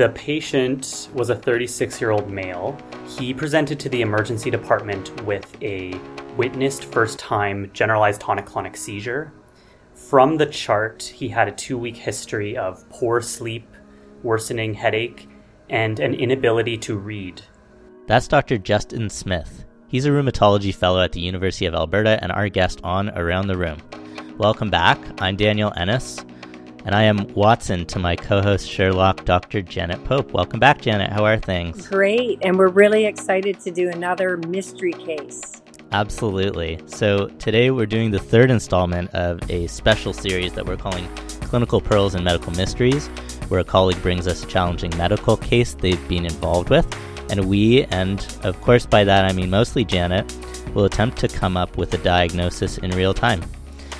The patient was a 36 year old male. He presented to the emergency department with a witnessed first time generalized tonic clonic seizure. From the chart, he had a two week history of poor sleep, worsening headache, and an inability to read. That's Dr. Justin Smith. He's a rheumatology fellow at the University of Alberta and our guest on Around the Rheum. Welcome back. I'm Daniel Ennis. And I am Watson to my co host Sherlock, Dr. Janet Pope. Welcome back, Janet. How are things? Great. And we're really excited to do another mystery case. Absolutely. So today we're doing the third installment of a special series that we're calling Clinical Pearls and Medical Mysteries, where a colleague brings us a challenging medical case they've been involved with. And we, and of course by that I mean mostly Janet, will attempt to come up with a diagnosis in real time.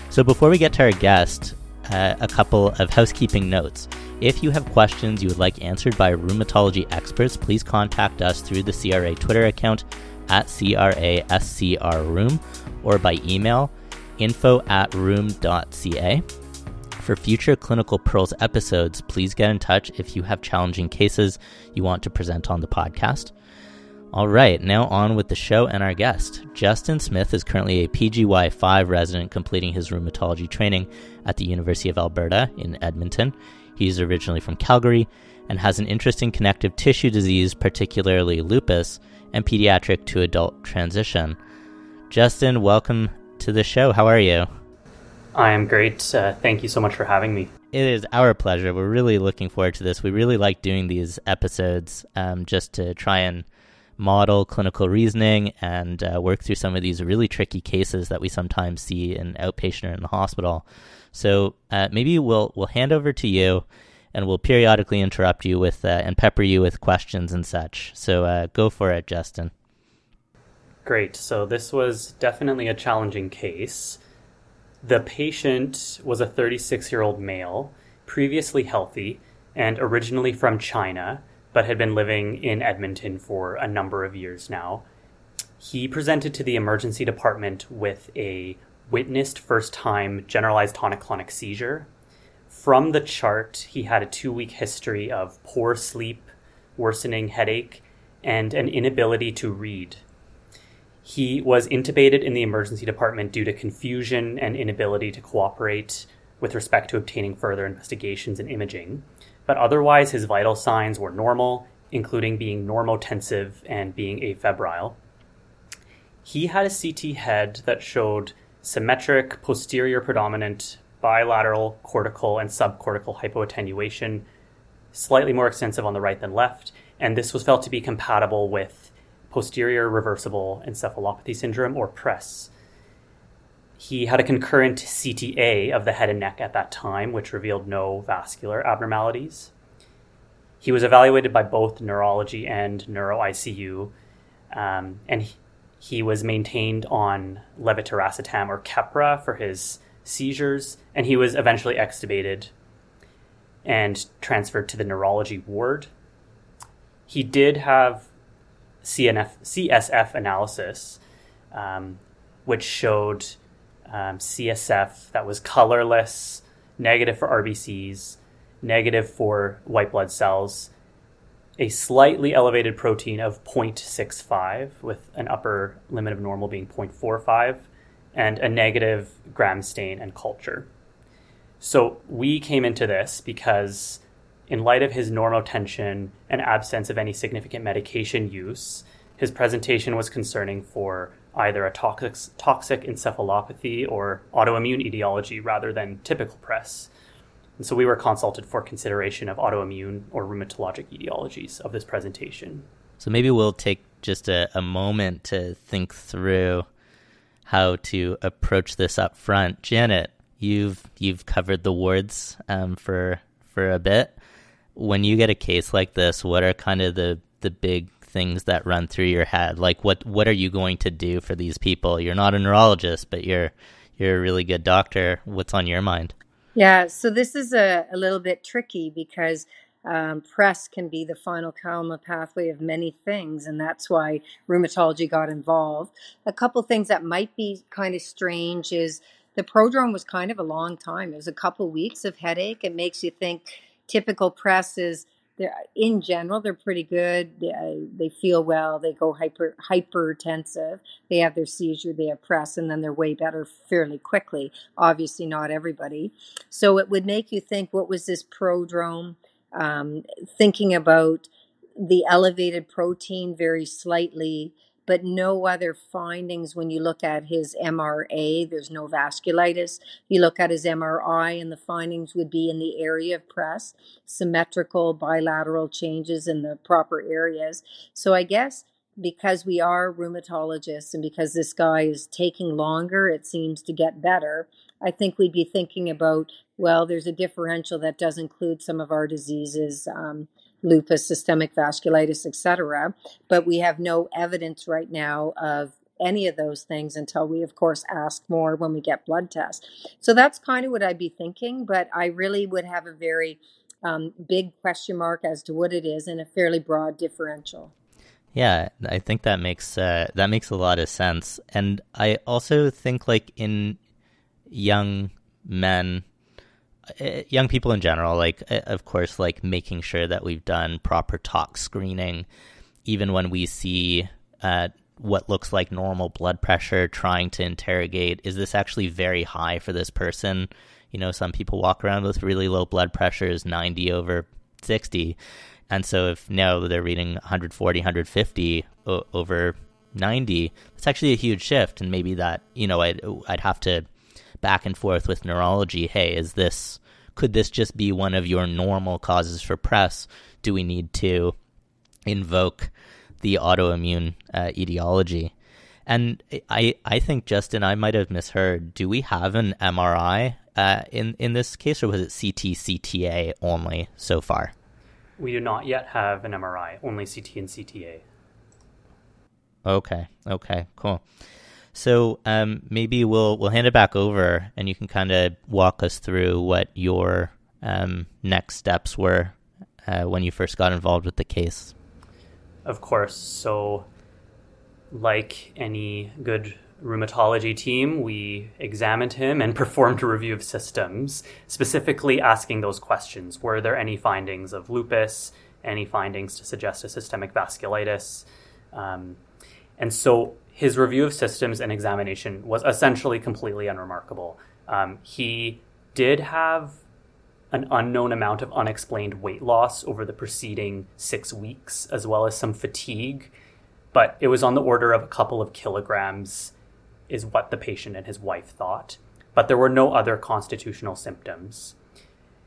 So before we get to our guest, a couple of housekeeping notes. If you have questions you would like answered by rheumatology experts, please contact us through the CRA Twitter account at CRASCRRheum or by email info at rheum.ca. For future Clinical Pearls episodes, please get in touch if you have challenging cases you want to present on the podcast. All right, now on with the show and our guest. Justin Smith is currently a PGY 5 resident completing his rheumatology training at the University of Alberta in Edmonton. He's originally from Calgary and has an interest in connective tissue disease, particularly lupus, and pediatric to adult transition. Justin, welcome to the show. How are you? I am great. Uh, thank you so much for having me. It is our pleasure. We're really looking forward to this. We really like doing these episodes um, just to try and model clinical reasoning and uh, work through some of these really tricky cases that we sometimes see in outpatient or in the hospital. So uh, maybe we'll we'll hand over to you, and we'll periodically interrupt you with uh, and pepper you with questions and such. So uh, go for it, Justin. Great. So this was definitely a challenging case. The patient was a 36 year old male, previously healthy, and originally from China but had been living in Edmonton for a number of years now. He presented to the emergency department with a witnessed first time generalized tonic clonic seizure. From the chart, he had a two week history of poor sleep, worsening headache, and an inability to read. He was intubated in the emergency department due to confusion and inability to cooperate with respect to obtaining further investigations and imaging but otherwise his vital signs were normal, including being normotensive and being afebrile. He had a CT head that showed symmetric posterior predominant bilateral cortical and subcortical hypoattenuation, slightly more extensive on the right than left, and this was felt to be compatible with posterior reversible encephalopathy syndrome or PRES. He had a concurrent CTA of the head and neck at that time, which revealed no vascular abnormalities. He was evaluated by both neurology and neuro ICU, um, and he, was maintained on levetiracetam or Keppra for his seizures, and he was eventually extubated and transferred to the neurology ward. He did have CNF, CSF analysis, um, which showed um, CSF that was colorless, negative for RBCs, negative for white blood cells, a slightly elevated protein of 0.65 with an upper limit of normal being 0.45, and a negative gram stain and culture. So we came into this because, in light of his normotension and absence of any significant medication use, his presentation was concerning for either a toxic, toxic encephalopathy or autoimmune etiology rather than typical PRES. And so we were consulted for consideration of autoimmune or rheumatologic etiologies of this presentation. So maybe we'll take just a, a moment to think through how to approach this up front. Janet, you've you've covered the wards um, for for a bit. When you get a case like this, what are kind of the the big things that run through your head? Like what what are you going to do for these people? You're not a neurologist, but you're you're a really good doctor. What's on your mind? Yeah, so this is a, a little bit tricky because um, PRES can be the final common pathway of many things, and that's why rheumatology got involved. A couple things that might be kind of strange is the prodrome was kind of a long time. It was a couple weeks of headache. It makes you think typical PRES is they're, in general, they're pretty good. They, uh, they feel well. They go hyper hypertensive. They have their seizure. They have PRES, and then they're way better fairly quickly. Obviously, not everybody. So it would make you think, what was this prodrome? Um, thinking about the elevated protein very slightly but no other findings when you look at his MRA. There's no vasculitis. You look at his MRI, and the findings would be in the area of PRES, symmetrical bilateral changes in the proper areas. So I guess because we are rheumatologists and because this guy is taking longer, it seems to get better. I think we'd be thinking about well, there's a differential that does include some of our diseases. Um, lupus, systemic vasculitis, etc. But we have no evidence right now of any of those things until we, of course, ask more when we get blood tests. So that's kind of what I'd be thinking, but I really would have a very um, big question mark as to what it is and a fairly broad differential. Yeah, I think that makes uh, that makes a lot of sense, and I also think like in young men young people in general, like uh, of course, like making sure that we've done proper tox screening, even when we see uh, what looks like normal blood pressure, trying to interrogate is this actually very high for this person? You know, some people walk around with really low blood pressures, 90 over 60. And so if now they're reading 140, 150 o- over 90, it's actually a huge shift. And maybe that, you know, I'd, I'd have to back and forth with neurology. Hey, is this could this just be one of your normal causes for PRES? Do we need to invoke the autoimmune uh, etiology? And I, I think Justin, I might have misheard. Do we have an MRI uh, in in this case, or was it CT CTA only so far? We do not yet have an MRI, only CT and CTA. Okay. Okay. Cool. So um, maybe we'll we'll hand it back over, and you can kind of walk us through what your um, next steps were uh, when you first got involved with the case. Of course. So, like any good rheumatology team, we examined him and performed a review of systems, specifically asking those questions: Were there any findings of lupus? Any findings to suggest a systemic vasculitis? Um, and so his review of systems and examination was essentially completely unremarkable. Um, he did have an unknown amount of unexplained weight loss over the preceding six weeks, as well as some fatigue, but it was on the order of a couple of kilograms, is what the patient and his wife thought. But there were no other constitutional symptoms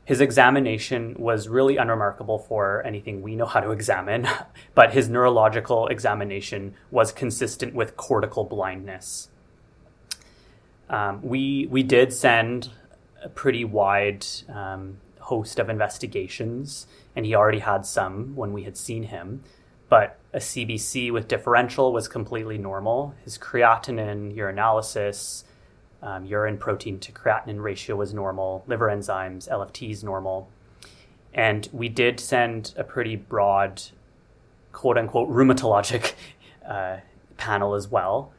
his examination was really unremarkable for anything we know how to examine, but his neurological examination was consistent with cortical blindness. Um, we we did send a pretty wide um, host of investigations, and he already had some when we had seen him. But a CBC with differential was completely normal. His creatinine, urinalysis, um, urine protein to creatinine ratio was normal, liver enzymes, LFTs normal. And we did send a pretty broad, quote unquote, rheumatologic uh, panel as well,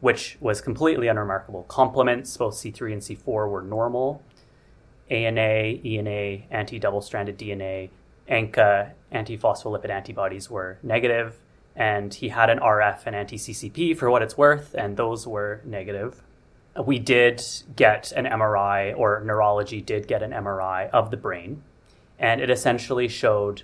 which was completely unremarkable. Complements, both C3 and C4, were normal. ANA, ENA, anti double stranded DNA, ANCA, antiphospholipid antibodies were negative, and he had an RF and anti CCP for what it's worth, and those were negative we did get an MRI, or neurology did get an MRI of the brain, and it essentially showed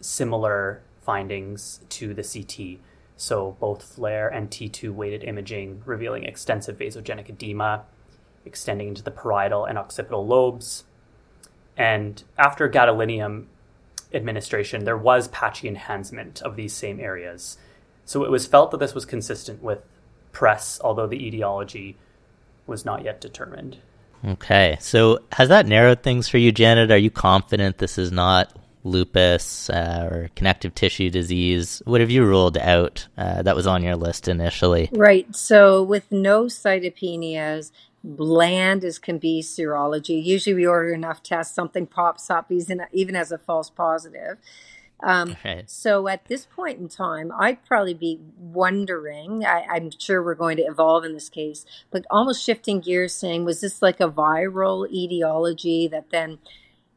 similar findings to the CT. So both FLAIR and T2 weighted imaging revealing extensive vasogenic edema extending into the parietal and occipital lobes. And after gadolinium administration, there was patchy enhancement of these same areas. So it was felt that this was consistent with PRES, although the etiology was not yet determined. Okay, so has that narrowed things for you, Janet? Are you confident this is not lupus uh, or connective tissue disease? What have you ruled out uh, that was on your list initially? Right. So, with no cytopenias, bland as can be serology. Usually, we order enough tests, something pops up, even even as a false positive. Um, right. So at this point in time, I'd probably be wondering. I, I'm sure we're going to evolve in this case, but almost shifting gears, saying, was this like a viral etiology that then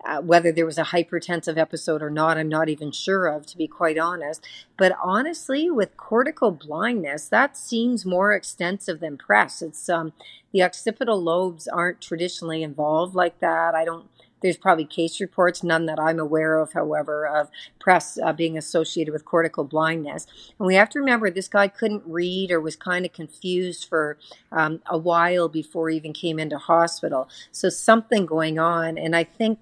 uh, whether there was a hypertensive episode or not, I'm not even sure of, to be quite honest. But honestly, with cortical blindness, that seems more extensive than PRES. It's um, the occipital lobes aren't traditionally involved like that. I don't there's probably case reports, none that I'm aware of, however, of PRES uh, being associated with cortical blindness. And we have to remember this guy couldn't read or was kind of confused for um, a while before he even came into hospital. So something going on. And I think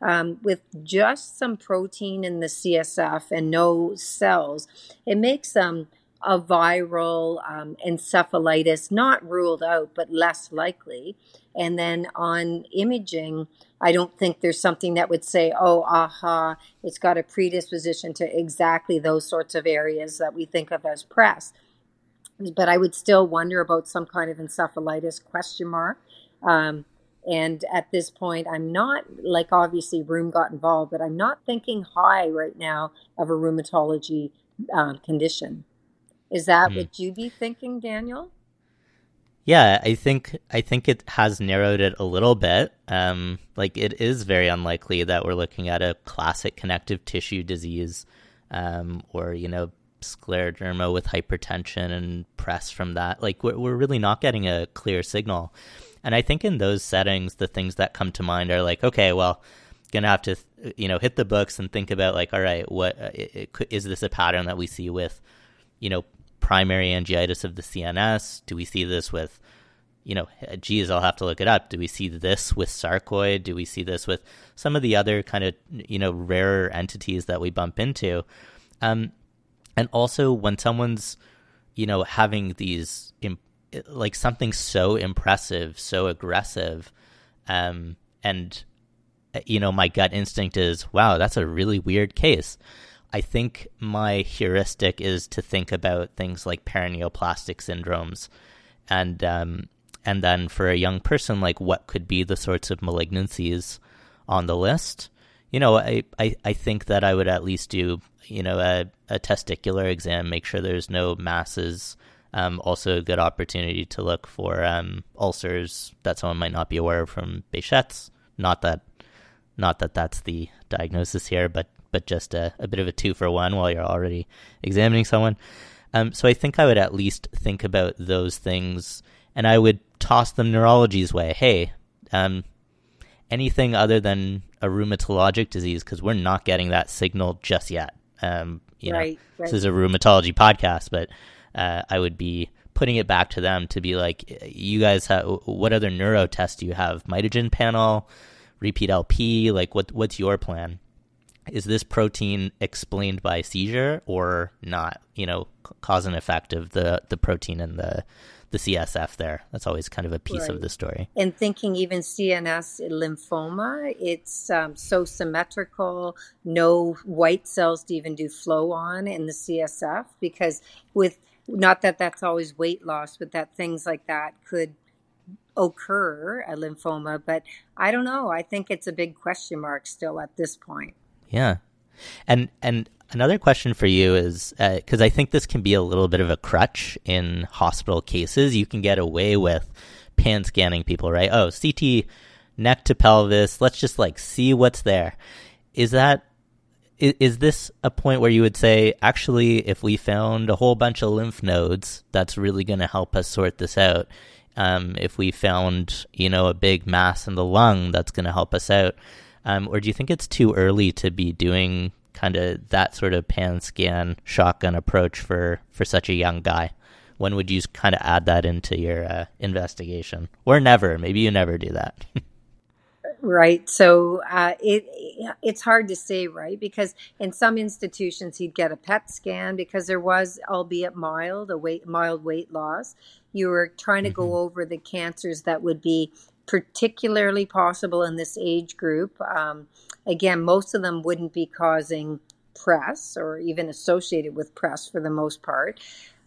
um, with just some protein in the CSF and no cells, it makes um, a viral um, encephalitis not ruled out, but less likely. And then on imaging, I don't think there's something that would say, oh, aha, it's got a predisposition to exactly those sorts of areas that we think of as PRES. But I would still wonder about some kind of encephalitis question mark. Um, and at this point, I'm not like obviously rheum got involved, but I'm not thinking high right now of a rheumatology um, condition. Is that mm. what you'd be thinking, Daniel? Yeah, I think I think it has narrowed it a little bit. Um, like it is very unlikely that we're looking at a classic connective tissue disease, um, or you know scleroderma with hypertension and PRES from that. Like we're we're really not getting a clear signal. And I think in those settings, the things that come to mind are like, okay, well, gonna have to you know hit the books and think about like, all right, what it, it, is this a pattern that we see with you know primary angiitis of the CNS? Do we see this with, you know, geez, I'll have to look it up. Do we see this with sarcoid? Do we see this with some of the other kind of, you know, rarer entities that we bump into? Um, and also when someone's, you know, having these, like something so impressive, so aggressive, um, and, you know, my gut instinct is, wow, that's a really weird case. I think my heuristic is to think about things like paraneoplastic syndromes, and um, and then for a young person, like what could be the sorts of malignancies on the list. You know, I, I, I think that I would at least do you know a, a testicular exam, make sure there's no masses. Um, also, a good opportunity to look for um, ulcers that someone might not be aware of from Behçet's. Not that, not that that's the diagnosis here, but but just a, a bit of a two for one while you're already examining someone. Um, so I think I would at least think about those things, and I would toss them neurology's way. Hey, um, anything other than a rheumatologic disease, because we're not getting that signal just yet. Um, you right, know, right. this is a rheumatology podcast, but uh, I would be putting it back to them to be like, you guys, have, what other neuro tests do you have? Mitogen panel, repeat LP, like what? What's your plan? Is this protein explained by seizure or not? You know, cause and effect of the the protein and the the CSF there. That's always kind of a piece right. of the story. And thinking even CNS lymphoma, it's um, so symmetrical, no white cells to even do flow on in the CSF because with not that that's always weight loss, but that things like that could occur a lymphoma. But I don't know. I think it's a big question mark still at this point. Yeah. And and another question for you is because uh, I think this can be a little bit of a crutch in hospital cases. You can get away with pan scanning people, right? Oh, CT neck to pelvis. Let's just like see what's there. Is that is, is this a point where you would say actually if we found a whole bunch of lymph nodes, that's really going to help us sort this out? Um, if we found you know a big mass in the lung, that's going to help us out. Um, or do you think it's too early to be doing kind of that sort of pan scan shotgun approach for, for such a young guy? When would you kind of add that into your uh, investigation? Or never? Maybe you never do that. right. So uh, it it's hard to say, right? Because in some institutions he'd get a PET scan because there was, albeit mild, a weight mild weight loss. You were trying to mm-hmm. go over the cancers that would be particularly possible in this age group. Um, again, most of them wouldn't be causing PRES or even associated with PRES for the most part.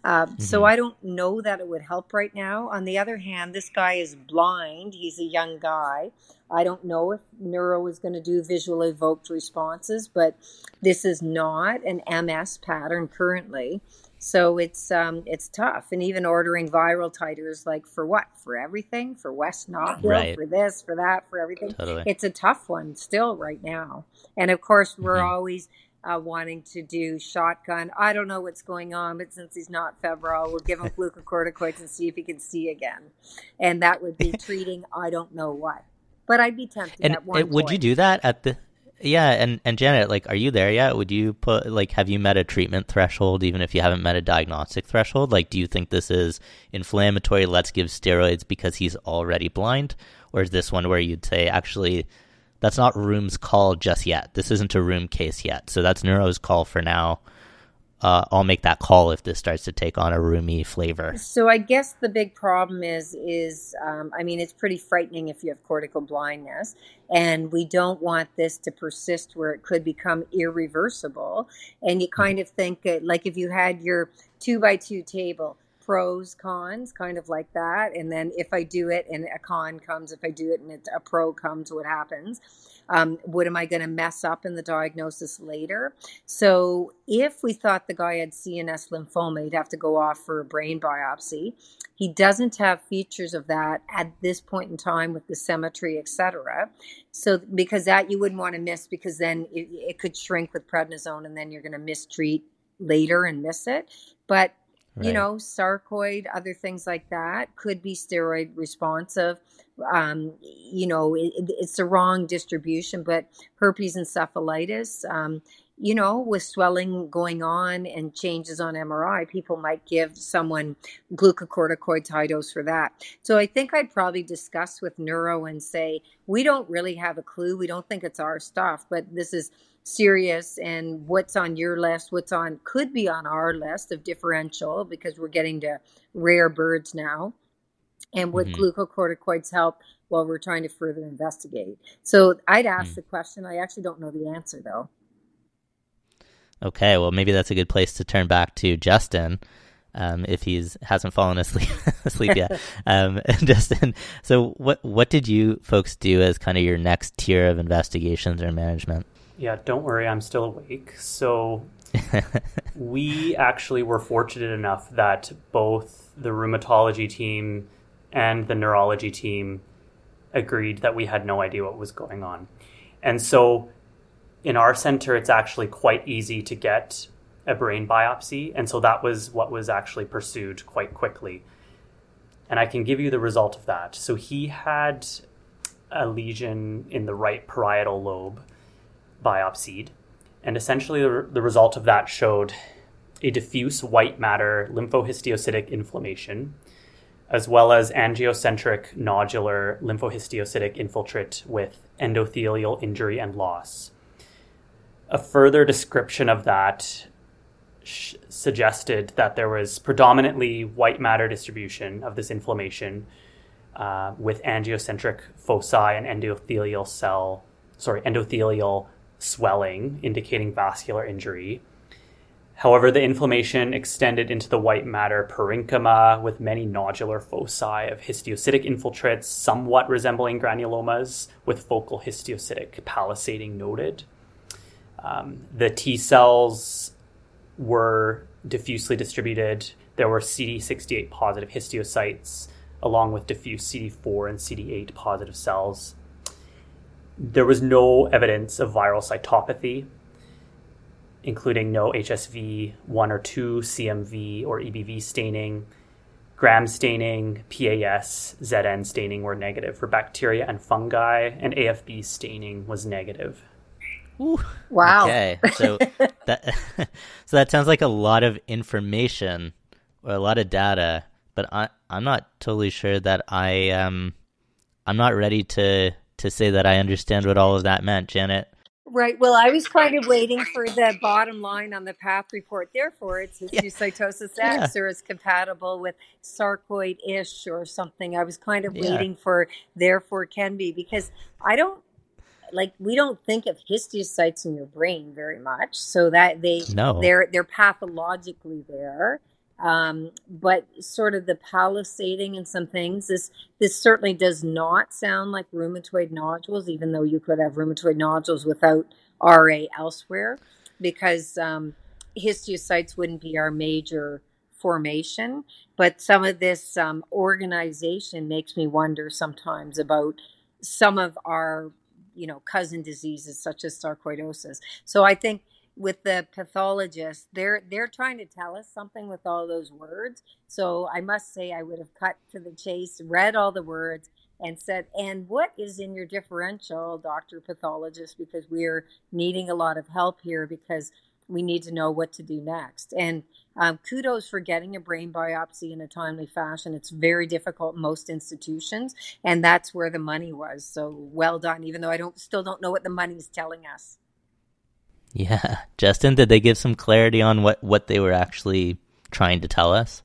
Uh, mm-hmm. So I don't know that it would help right now. On the other hand, this guy is blind. He's a young guy. I don't know if neuro is going to do visual evoked responses, but this is not an MS pattern currently. So it's um, it's tough, and even ordering viral titers, like for what? For everything? For West Knockville? Right. For this? For that? For everything? Totally. It's a tough one still right now. And of course, we're Mhm. always uh, wanting to do shotgun. I don't know what's going on, but since he's not febrile, we'll give him glucocorticoids and see if he can see again. And that would be treating I don't know what. But I'd be tempted And at one uh, would you do that at the? Yeah, and and Janet, like, are you there yet? Would you put like, have you met a treatment threshold, even if you haven't met a diagnostic threshold? Like, do you think this is inflammatory? Let's give steroids because he's already blind, or is this one where you'd say actually? That's not Rheum's call just yet. This isn't a Room case yet, so that's Neuro's call for now. Uh, I'll make that call if this starts to take on a rheumy flavor. So I guess the big problem is is um, I mean it's pretty frightening if you have cortical blindness, and we don't want this to persist where it could become irreversible. And you kind of think uh, like if you had your two by two table, pros cons, kind of like that, and then if I do it and a con comes, if I do it and it's a pro comes, what happens? Um, what am I going to mess up in the diagnosis later? So, if we thought the guy had CNS lymphoma, he'd have to go off for a brain biopsy. He doesn't have features of that at this point in time with the symmetry, etc. So, because that you wouldn't want to miss, because then it, it could shrink with prednisone, and then you're going to mistreat later and miss it. But you know, sarcoid, other things like that could be steroid responsive. Um, you know, it, it- it's the wrong distribution, but herpes encephalitis, um, you know, with swelling going on and changes on MRI, people might give someone glucocorticoid high dose for that. So I think I'd probably discuss with neuro and say, we don't really have a clue. We don't think it's our stuff, but this is serious and what's on your list what's on could be on our list of differential because we're getting to rare birds now and would Mhm. glucocorticoids help while we're trying to further investigate so i'd ask Mm. the question i actually don't know the answer though Okay, well, maybe that's a good place to turn back to Justin, um, if he's hasn't fallen asleep asleep yet. um, Justin, so what what did you folks do as kind of your next tier of investigations or management? Yeah, don't worry, I'm still awake. So we actually were fortunate enough that both the rheumatology team and the neurology team agreed that we had no idea what was going on. And so in our center, it's actually quite easy to get a brain biopsy. And so that was what was actually pursued quite quickly. And I can give you the result of that. So he had a lesion in the right parietal lobe biopsied. And essentially, the, the result of that showed a diffuse white matter lymphohistiocytic inflammation, as well as angiocentric nodular lymphohistiocytic infiltrate with endothelial injury and loss. A further description of that sh- suggested that there was predominantly white matter distribution of this inflammation uh, with angiocentric foci and endothelial cell, sorry, endothelial swelling, indicating vascular injury. However, the inflammation extended into the white matter parenchyma with many nodular foci of histiocytic infiltrates, somewhat resembling granulomas, with focal histiocytic palisading noted. Um, the T cells were diffusely distributed. There were CD68 positive histiocytes, along with diffuse CD4 and CD8 positive cells. There was no evidence of viral cytopathy, including no HSV 1 or 2, CMV, or EBV staining. Gram staining, PAS, ZN staining were negative for bacteria and fungi, and AFB staining was negative. Ooh, wow Okay, so that so that sounds like a lot of information or a lot of data, but I I'm not totally sure that I um I'm not ready to to say that I understand what all of that meant, Janet. Right. Well, I was kind of waiting for the bottom line on the path report. Therefore, it's histiocytosis Yeah. X or it's compatible with sarcoid ish or something. I was kind of Yeah. waiting for therefore can be because I don't like we don't think of histiocytes in your brain very much. So that they No. they're they're pathologically there. Um, but sort of the palisading and some things. This this certainly does not sound like rheumatoid nodules, even though you could have rheumatoid nodules without RA elsewhere, because um, histiocytes wouldn't be our major formation, but some of this um, organization makes me wonder sometimes about some of our, you know, cousin diseases such as sarcoidosis. So I think with the pathologist they're they're trying to tell us something with all those words. So I must say I would have cut to the chase, read all the words, and said, "And what is in your differential, doctor pathologist? Because we're needing a lot of help here because we need to know what to do next." And um, kudos for getting a brain biopsy in a timely fashion. It's very difficult most institutions, and that's where the money was. So well done, even though I don't still don't know what the money's telling us. Yeah. Justin, did they give some clarity on what, what they were actually trying to tell us?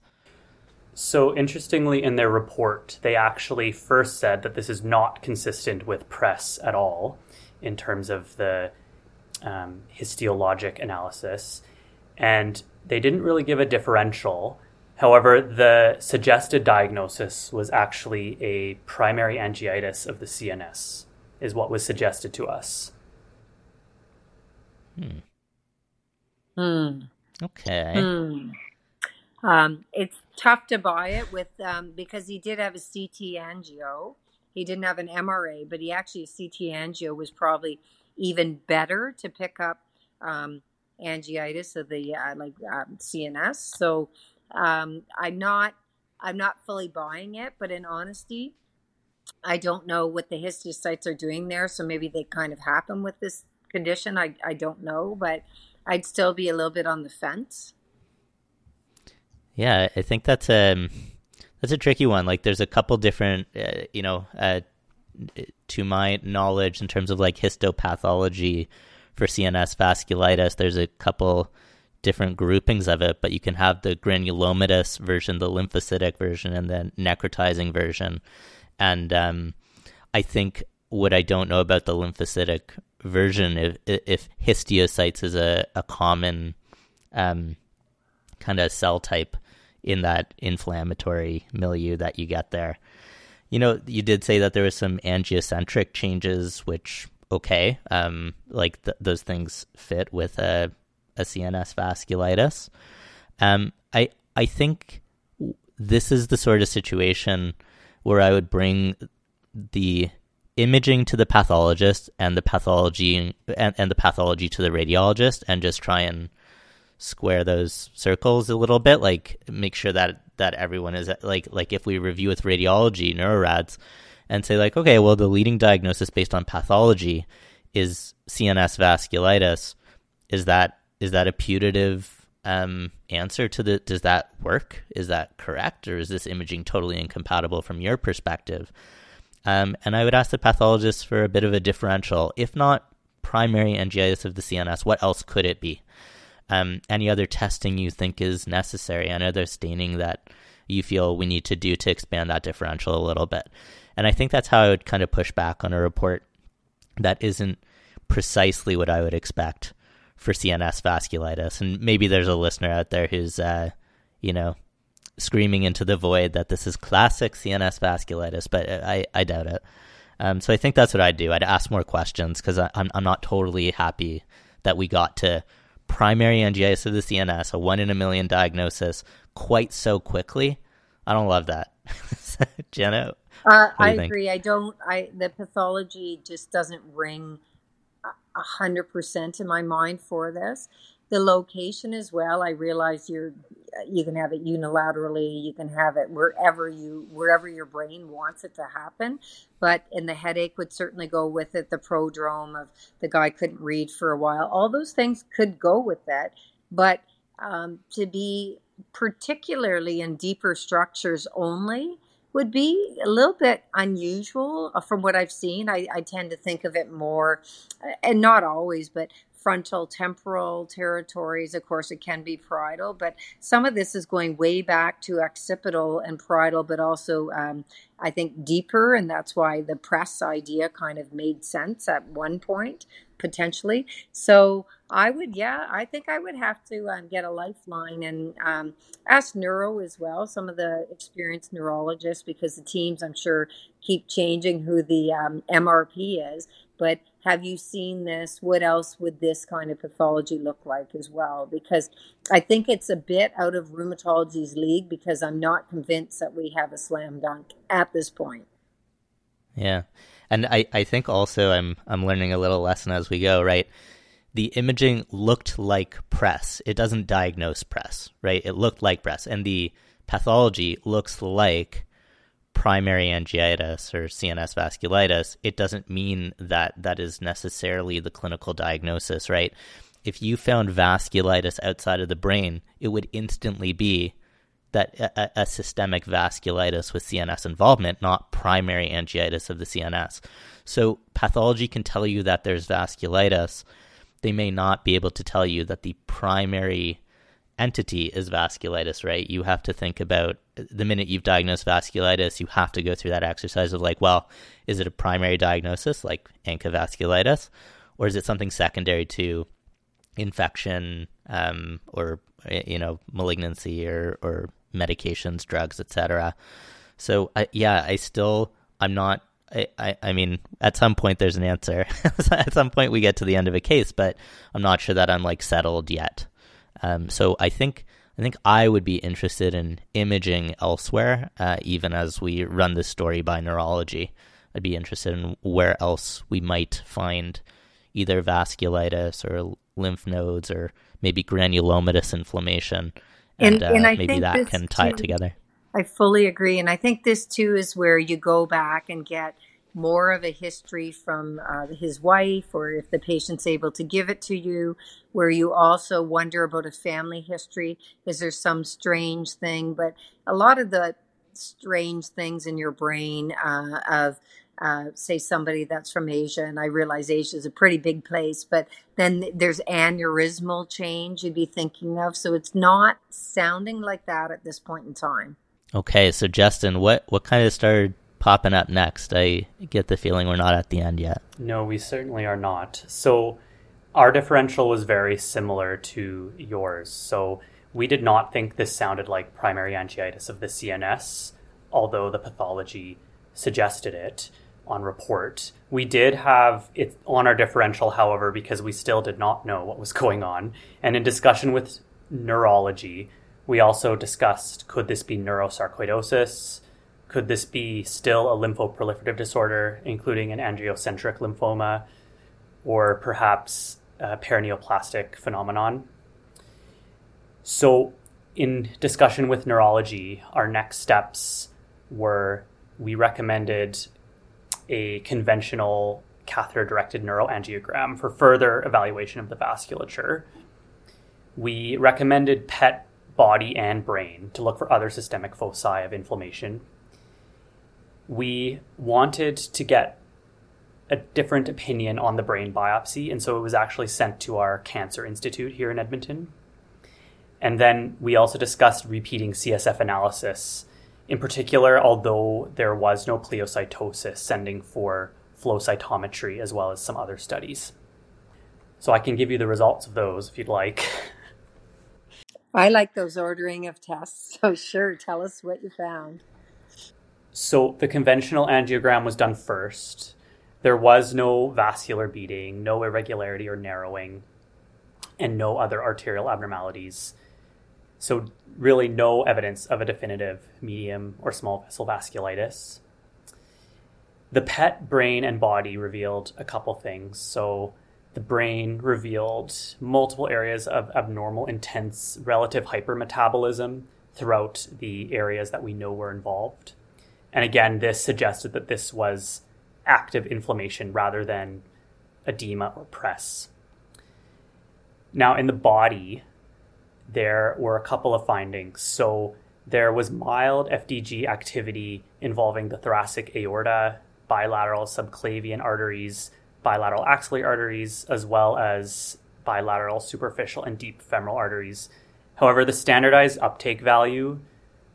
So, interestingly, in their report, they actually first said that this is not consistent with PRES at all in terms of the um, histologic analysis. And they didn't really give a differential. However, the suggested diagnosis was actually a primary angiitis of the CNS, is what was suggested to us. Hmm. Hmm. Okay. Hmm. Um, it's tough to buy it with um, because he did have a CT angio. He didn't have an MRA, but he actually a CT angio was probably even better to pick up um, angiitis of the uh, like um, CNS. So um, I'm not I'm not fully buying it, but in honesty, I don't know what the histiocytes are doing there. So maybe they kind of happen with this condition. I, I don't know, but I'd still be a little bit on the fence. Yeah, I think that's a um, that's a tricky one. Like, there's a couple different, uh, you know, uh, to my knowledge, in terms of like histopathology for CNS vasculitis, there's a couple different groupings of it, but you can have the granulomatous version, the lymphocytic version, and then necrotizing version. And um, I think what I don't know about the lymphocytic version if if histiocytes is a, a common um, kind of cell type in that inflammatory milieu that you get there. You know, you did say that there was some angiocentric changes, which okay, um, like th- those things fit with a, a CNS vasculitis. Um, I I think this is the sort of situation where I would bring the imaging to the pathologist and the pathology and, and the pathology to the radiologist and just try and square those circles a little bit like make sure that that everyone is like like if we review with radiology neurorads and say like okay well the leading diagnosis based on pathology is CNS vasculitis. Is that is that a putative um, answer to the does that work? Is that correct? Or is this imaging totally incompatible from your perspective um, and I would ask the pathologist for a bit of a differential. If not primary angiitis of the CNS, what else could it be? Um, any other testing you think is necessary? Any other staining that you feel we need to do to expand that differential a little bit? And I think that's how I would kind of push back on a report that isn't precisely what I would expect for CNS vasculitis. And maybe there's a listener out there who's, uh, you know, screaming into the void that this is classic CNS vasculitis, but I, I doubt it. Um, so I think that's what I'd do. I'd ask more questions because I'm, I'm not totally happy that we got to primary angiitis of the CNS, a one in a million diagnosis, quite so quickly. I don't love that. Jenna? Uh, I think? agree. I don't, I, the pathology just doesn't ring a hundred percent in my mind for this the location as well. I realize you're you can have it unilaterally, you can have it wherever you wherever your brain wants it to happen. But and the headache would certainly go with it. The prodrome of the guy couldn't read for a while. All those things could go with that. But um, to be particularly in deeper structures only would be a little bit unusual uh, from what I've seen. I, I, tend to think of it more, uh, and not always, but frontal temporal territories. Of course, it can be parietal, but some of this is going way back to occipital and parietal, but also um, I think deeper, and that's why the PRES idea kind of made sense at one point potentially. So I would, yeah, I think I would have to um, get a lifeline and um, ask neuro as well, some of the experienced neurologists, because the teams I'm sure keep changing who the um, MRP is. But have you seen this? What else would this kind of pathology look like as well? Because I think it's a bit out of rheumatology's league because I'm not convinced that we have a slam dunk at this point. Yeah. And I, I think also I'm I'm learning a little lesson as we go, right? The imaging looked like PRES. It doesn't diagnose PRES, right? It looked like PRES. And the pathology looks like primary angiitis or CNS vasculitis, it doesn't mean that that is necessarily the clinical diagnosis, right? If you found vasculitis outside of the brain, it would instantly be that a, a, systemic vasculitis with CNS involvement, not primary angiitis of the CNS. So pathology can tell you that there's vasculitis. They may not be able to tell you that the primary entity is vasculitis, right? You have to think about the minute you've diagnosed vasculitis, you have to go through that exercise of like, well, is it a primary diagnosis like ANCA vasculitis, or is it something secondary to infection um, or you know malignancy or or medications, drugs, etc. So I, yeah, I still I'm not. I, I, I mean, at some point there's an answer. at some point we get to the end of a case, but I'm not sure that I'm like settled yet. Um, so I think I think I would be interested in imaging elsewhere, uh, even as we run this story by neurology. I'd be interested in where else we might find either vasculitis or lymph nodes or maybe granulomatous inflammation, and, and, uh, and maybe that can tie too, it together. I fully agree, and I think this too is where you go back and get more of a history from uh, his wife or if the patient's able to give it to you where you also wonder about a family history is there some strange thing but a lot of the strange things in your brain uh, of uh, say somebody that's from Asia, and I realize Asia is a pretty big place, but then there's aneurysmal change you'd be thinking of. So it's not sounding like that at this point in time. Okay, so Justin, what what kind of started popping up next. I get the feeling we're not at the end yet. No, we certainly are not. So our differential was very similar to yours. So we did not think this sounded like primary angiitis of the CNS, although the pathology suggested it on report. We did have it on our differential, however, because we still did not know what was going on. And in discussion with neurology, we also discussed could this be neurosarcoidosis? Could this be still a lymphoproliferative disorder, including an angiocentric lymphoma, or perhaps a paraneoplastic phenomenon? So, in discussion with neurology, our next steps were we recommended a conventional catheter directed neuroangiogram for further evaluation of the vasculature. We recommended PET body and brain to look for other systemic foci of inflammation we wanted to get a different opinion on the brain biopsy, and so it was actually sent to our cancer institute here in Edmonton. And then we also discussed repeating CSF analysis. In particular, although there was no pleocytosis, sending for flow cytometry as well as some other studies. So I can give you the results of those if you'd like. I like those ordering of tests. So sure, tell us what you found. So the conventional angiogram was done first. There was no vascular beading, no irregularity or narrowing, and no other arterial abnormalities. So, really, no evidence of a definitive medium or small vessel vasculitis. The PET brain and body revealed a couple things. So, the brain revealed multiple areas of abnormal, intense relative hypermetabolism throughout the areas that we know were involved. And again, this suggested that this was active inflammation rather than edema or PRES. Now, in the body, there were a couple of findings. So, there was mild FDG activity involving the thoracic aorta, bilateral subclavian arteries, bilateral axillary arteries, as well as bilateral superficial and deep femoral arteries. However, the standardized uptake value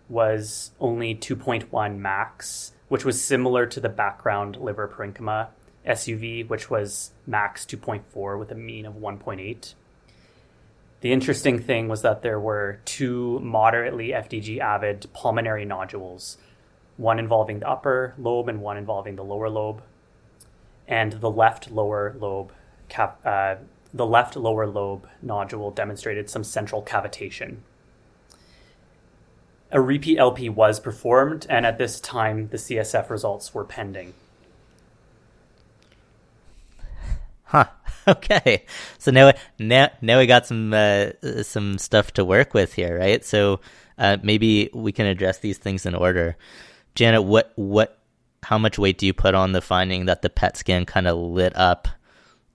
was only 2.1 max, which was similar to the background liver parenchyma SUV, which was max 2.4 with a mean of 1.8. The interesting thing was that there were two moderately FDG avid pulmonary nodules, one involving the upper lobe and one involving the lower lobe. and the left lower lobe cap, uh, the left lower lobe nodule demonstrated some central cavitation. A repeat LP was performed, and at this time, the CSF results were pending. Huh. Okay. So now, now, now we got some uh, some stuff to work with here, right? So uh, maybe we can address these things in order. Janet, what what how much weight do you put on the finding that the PET scan kind of lit up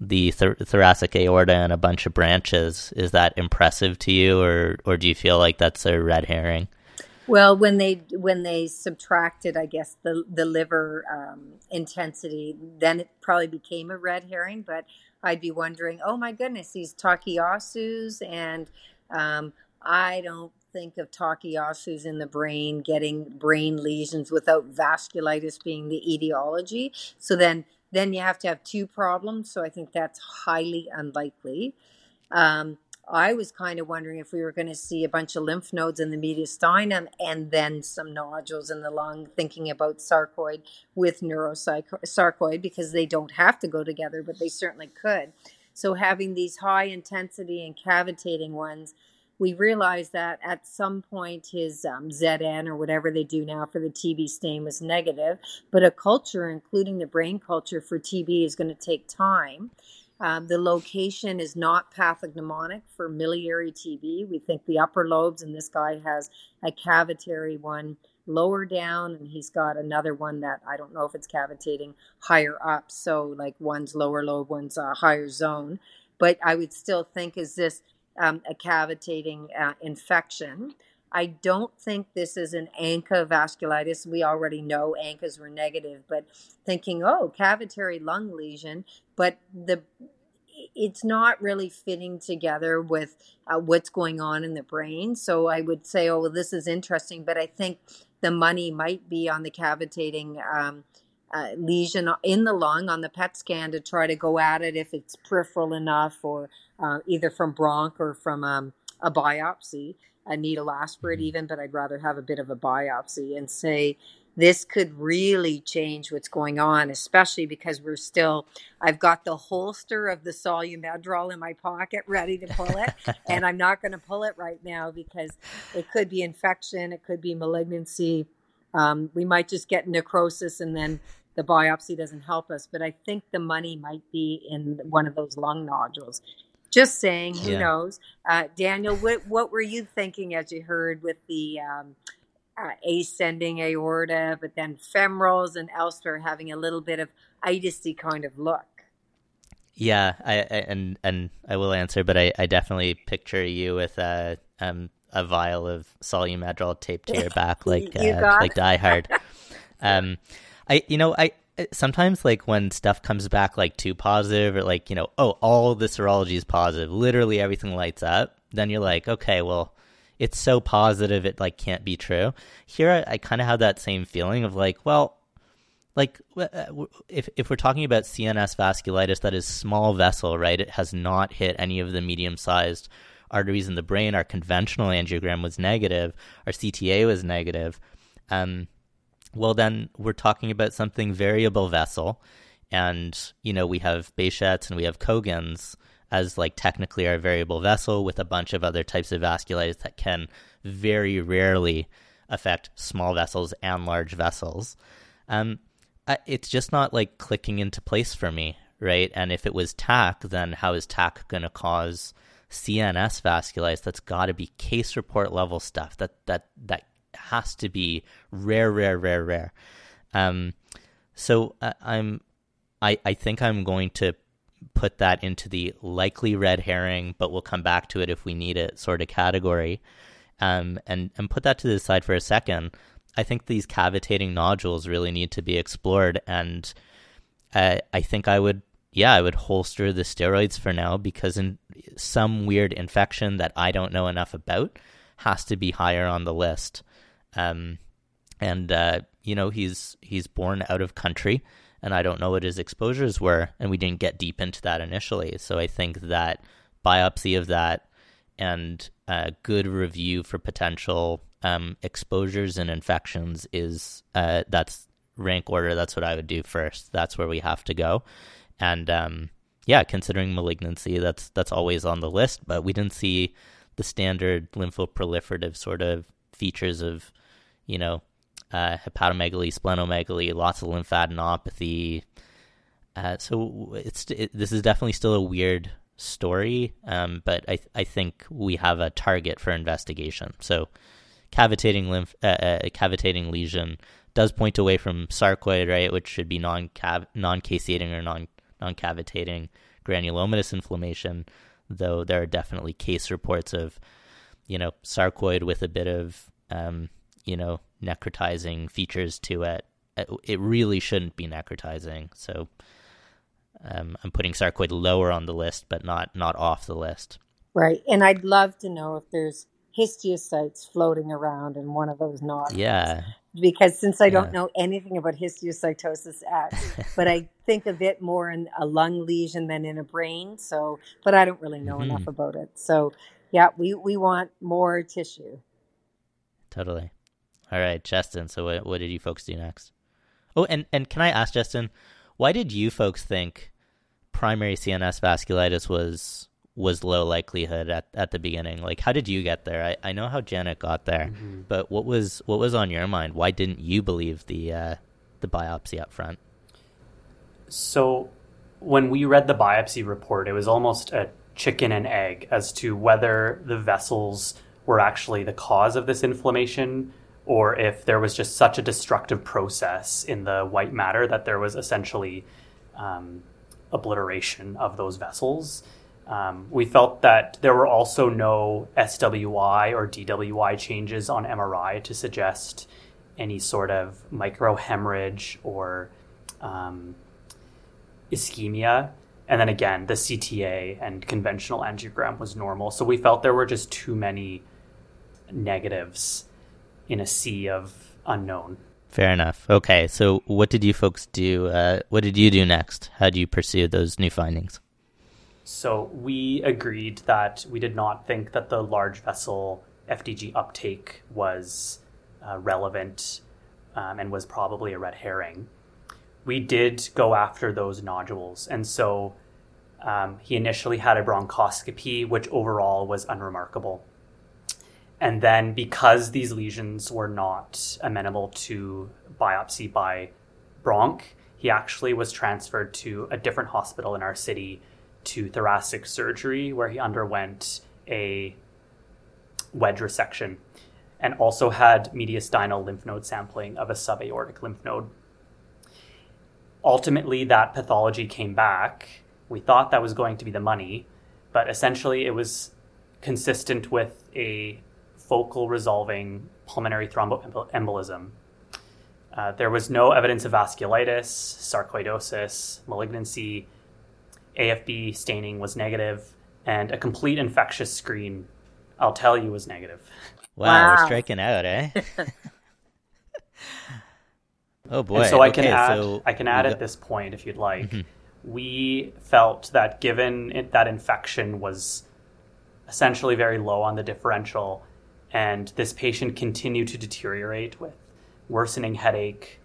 the th- thoracic aorta and a bunch of branches? Is that impressive to you, or or do you feel like that's a red herring? Well, when they when they subtracted, I guess the the liver um, intensity, then it probably became a red herring. But I'd be wondering, oh my goodness, these Takayasu's, and um, I don't think of Takayasu's in the brain getting brain lesions without vasculitis being the etiology. So then then you have to have two problems. So I think that's highly unlikely. Um, I was kind of wondering if we were going to see a bunch of lymph nodes in the mediastinum and then some nodules in the lung, thinking about sarcoid with neurosarcoid because they don't have to go together, but they certainly could. So having these high intensity and cavitating ones we realized that at some point his um, ZN or whatever they do now for the TB stain was negative, but a culture, including the brain culture for TB, is going to take time. Um, the location is not pathognomonic for miliary TB. We think the upper lobes, and this guy has a cavitary one lower down, and he's got another one that I don't know if it's cavitating higher up. So, like one's lower lobe, one's a higher zone. But I would still think, is this um, a cavitating uh, infection. I don't think this is an ANCA vasculitis. We already know ANCAs were negative, but thinking, oh, cavitary lung lesion, but the it's not really fitting together with uh, what's going on in the brain. So I would say, oh, well, this is interesting, but I think the money might be on the cavitating um, uh, lesion in the lung on the PET scan to try to go at it if it's peripheral enough or uh, either from bronch or from um, a biopsy, a needle aspirate mm-hmm. even, but I'd rather have a bit of a biopsy and say, this could really change what's going on, especially because we're still, I've got the holster of the Solu-Medrol in my pocket ready to pull it. and I'm not going to pull it right now because it could be infection, it could be malignancy. Um, we might just get necrosis and then the biopsy doesn't help us. But I think the money might be in one of those lung nodules. Just saying, who yeah. knows? Uh, Daniel, what, what were you thinking as you heard with the um, uh, ascending aorta, but then femorals and elsewhere having a little bit of itisy kind of look? Yeah, I, I, and and I will answer, but I, I definitely picture you with a um a vial of Solu-Medrol taped to your back, like uh, like Die Hard. um, I you know I sometimes like when stuff comes back like too positive or like you know oh all the serology is positive literally everything lights up then you're like okay well it's so positive it like can't be true. Here i, I kind of have that same feeling of like well like uh, if if we're talking about cns vasculitis that is small vessel right? It has not hit any of the medium sized arteries in the brain. Our conventional angiogram was negative. Our cta was negative. Um well, then we're talking about something variable vessel. And, you know, we have Behçet's and we have Cogan's as like technically our variable vessel with a bunch of other types of vasculitis that can very rarely affect small vessels and large vessels. Um, it's just not like clicking into place for me, right? And if it was TAK, then how is TAK going to cause CNS vasculitis? That's got to be case report level stuff. That that that has to be rare, rare, rare, rare. Um, so uh, I'm, I, I think I'm going to put that into the likely red herring, but we'll come back to it if we need it sort of category. Um, and and put that to the side for a second. I think these cavitating nodules really need to be explored, and uh, I think I would, yeah, I would holster the steroids for now because in some weird infection that I don't know enough about has to be higher on the list. Um, and uh, you know he's he's born out of country, and I don't know what his exposures were, and we didn't get deep into that initially. So I think that biopsy of that and a good review for potential um, exposures and infections is uh, that's rank order, that's what I would do first. That's where we have to go. And um, yeah, considering malignancy, that's that's always on the list. But we didn't see the standard lymphoproliferative sort of features of, you know, uh, hepatomegaly, splenomegaly, lots of lymphadenopathy. Uh, so it's it, this is definitely still a weird story, um, but I I think we have a target for investigation. So cavitating lymph uh, uh, cavitating lesion does point away from sarcoid, right, which should be non non caseating or non non cavitating granulomatous inflammation. Though there are definitely case reports of, you know, sarcoid with a bit of, um, you know, necrotizing features to it. It really shouldn't be necrotizing. So um, I'm putting sarcoid lower on the list, but not not off the list. Right, and I'd love to know if there's histiocytes floating around in one of those nodules. Yeah. Because since I don't know anything about histiocytosis X, but I think of it more in a lung lesion than in a brain. So, but I don't really know mm-hmm. enough about it. So, yeah, we, we want more tissue. Totally. All right, Justin. So, what, what did you folks do next? Oh, and, and can I ask, Justin, why did you folks think primary CNS vasculitis was was low likelihood at, at the beginning. Like, how did you get there? I, I know how Janet got there, mm-hmm. but what was what was on your mind? Why didn't you believe the uh, the biopsy up front? So, when we read the biopsy report, it was almost a chicken and egg as to whether the vessels were actually the cause of this inflammation or if there was just such a destructive process in the white matter that there was essentially um, obliteration of those vessels. Um, we felt that there were also no SWI or DWI changes on MRI to suggest any sort of microhemorrhage or um, ischemia. And then again, the CTA and conventional angiogram was normal. So we felt there were just too many negatives in a sea of unknown. Fair enough. Okay, so what did you folks do? Uh, what did you do next? How do you pursue those new findings? So we agreed that we did not think that the large vessel FDG uptake was uh, relevant um, and was probably a red herring. We did go after those nodules, and so um, he initially had a bronchoscopy, which overall was unremarkable. And then, because these lesions were not amenable to biopsy by bronch, he actually was transferred to a different hospital in our city to thoracic surgery, where he underwent a wedge resection and also had mediastinal lymph node sampling of a subaortic lymph node. Ultimately, that pathology came back. We thought that was going to be the money, but essentially it was consistent with a focal resolving pulmonary thromboembolism. Uh, there was no evidence of vasculitis, sarcoidosis, malignancy, AFB staining was negative, and a complete infectious screen, I'll tell you, was negative. Wow, wow. we're striking out, eh? oh boy! And so I can add, so I can add at this point, if you'd like. Mm-hmm. We felt that given it, that infection was essentially very low on the differential, and this patient continued to deteriorate with worsening headache,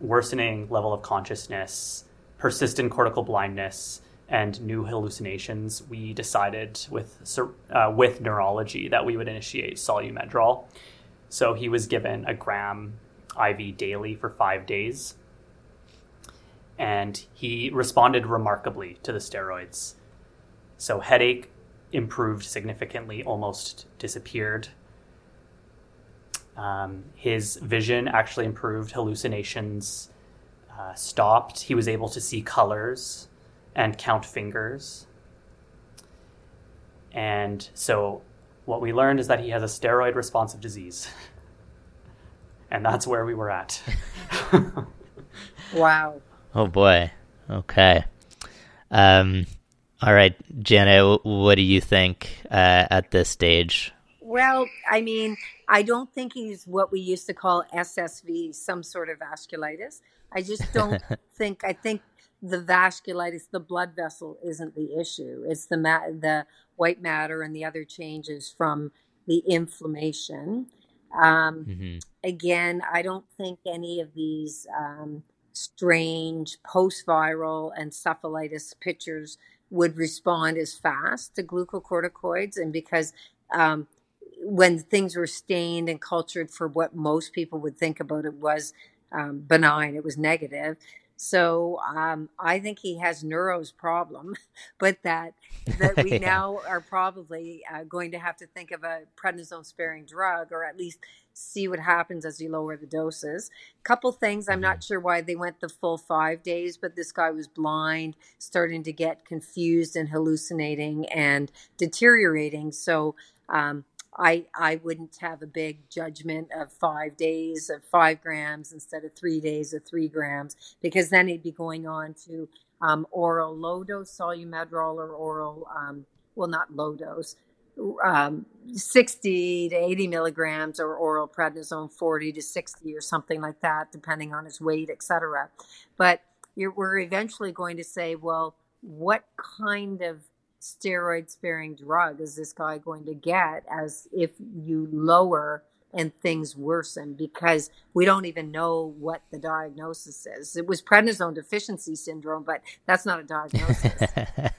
worsening level of consciousness, persistent cortical blindness and new hallucinations, we decided with uh, with neurology that we would initiate Solu-Medrol. So he was given a gram IV daily for five days, and he responded remarkably to the steroids. So headache improved significantly, almost disappeared. Um, his vision actually improved, hallucinations uh, stopped. He was able to see colors and count fingers. And so what we learned is that he has a steroid responsive disease. and that's where we were at. wow. Oh boy. Okay. Um, all right, Janet, what do you think uh, at this stage? Well, I mean, I don't think he's what we used to call SSV, some sort of vasculitis. I just don't think. I think the vasculitis, the blood vessel, isn't the issue. It's the ma- the white matter and the other changes from the inflammation. Um, mm-hmm. Again, I don't think any of these um, strange post viral encephalitis pictures would respond as fast to glucocorticoids. And because um, when things were stained and cultured for what most people would think about it was um, benign, it was negative. So um, I think he has Neuro's problem, but that that we yeah. now are probably uh, going to have to think of a prednisone sparing drug, or at least see what happens as you lower the doses. Couple things. I'm not mm-hmm. sure why they went the full five days, but this guy was blind, starting to get confused and hallucinating and deteriorating. So um, I I wouldn't have a big judgment of five days of five grams instead of three days of three grams because then he'd be going on to um, oral low dose Solu-Medrol or oral um, well not low dose um, 60 to 80 milligrams or oral prednisone 40 to 60 or something like that depending on his weight etc but we're eventually going to say well what kind of steroid sparing drug is this guy going to get as if you lower and things worsen because we don't even know what the diagnosis is. It was prednisone deficiency syndrome, but that's not a diagnosis.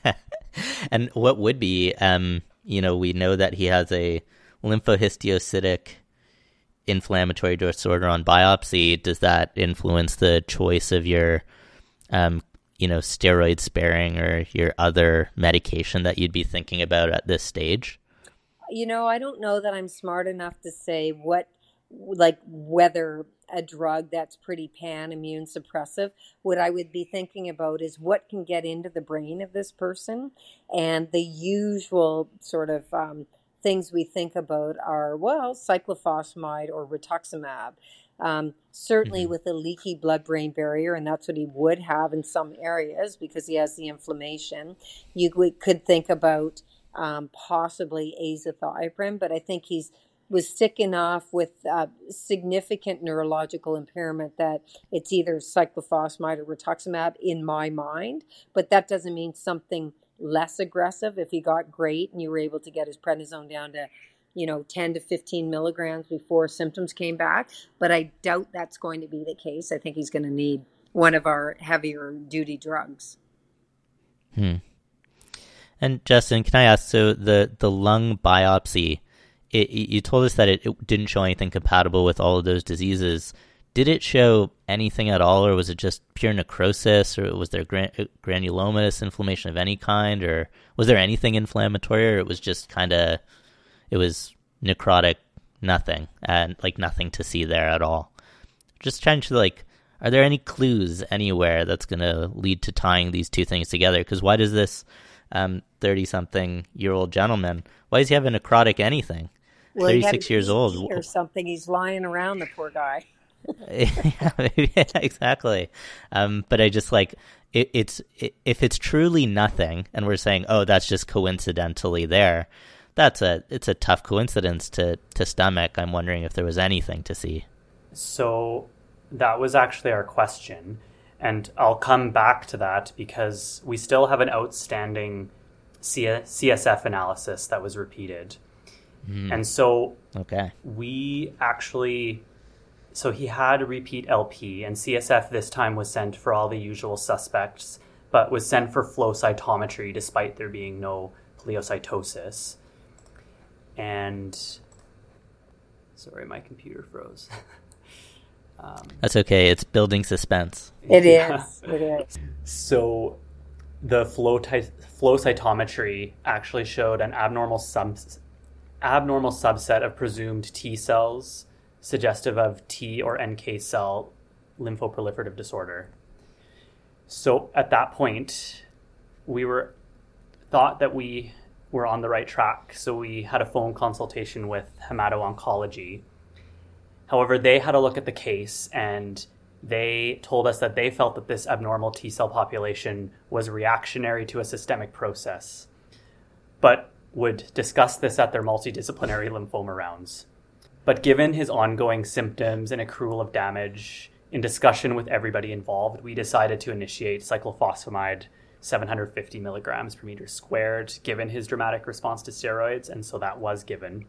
and what would be, um, you know, we know that he has a lymphohistiocytic inflammatory disorder on biopsy. Does that influence the choice of your um, you know, steroid sparing or your other medication that you'd be thinking about at this stage? You know, I don't know that I'm smart enough to say what, like, whether a drug that's pretty pan immune suppressive. What I would be thinking about is what can get into the brain of this person. And the usual sort of um, things we think about are, well, cyclophosphamide or rituximab. Um, certainly mm-hmm. with a leaky blood brain barrier, and that's what he would have in some areas because he has the inflammation. You could think about um, possibly azathioprine, but I think he's was sick enough with uh, significant neurological impairment that it's either cyclophosphamide or rituximab in my mind, but that doesn't mean something less aggressive. If he got great and you were able to get his prednisone down to you know 10 to 15 milligrams before symptoms came back but i doubt that's going to be the case. I think he's going to need one of our heavier duty drugs. Hmm. And justin can i ask so the the lung biopsy it, you told us that it, it didn't show anything compatible with all of those diseases. Did it show anything at all or was it just pure necrosis or was there gran- granulomatous inflammation of any kind or was there anything inflammatory or it was just kind of it was necrotic, nothing, and like nothing to see there at all. Just trying to like, are there any clues anywhere that's going to lead to tying these two things together? Because why does this thirty um, something year old gentleman why does he have a necrotic anything? Well, Thirty six years old or something. He's lying around the poor guy. yeah, exactly. Um, but I just like it, it's it, if it's truly nothing, and we're saying, oh, that's just coincidentally there that's a it's a tough coincidence to to stomach. I'm wondering if there was anything to see. So that was actually our question, and I'll come back to that because we still have an outstanding CSF analysis that was repeated. Mm. And so okay. we actually so he had a repeat LP and CSF this time was sent for all the usual suspects but was sent for flow cytometry despite there being no pleocytosis and sorry, my computer froze. um, That's okay. It's building suspense. It is. It is. So the flow ty- flow cytometry actually showed an abnormal sub- abnormal subset of presumed T cells suggestive of T or NK cell lymphoproliferative disorder. So at that point, we were thought that we were on the right track. So we had a phone consultation with Hemato Oncology. However, they had a look at the case and they told us that they felt that this abnormal T cell population was reactionary to a systemic process, but would discuss this at their multidisciplinary lymphoma rounds. But given his ongoing symptoms and accrual of damage, in discussion with everybody involved, we decided to initiate cyclophosphamide 750 milligrams per meter squared, given his dramatic response to steroids, and so that was given.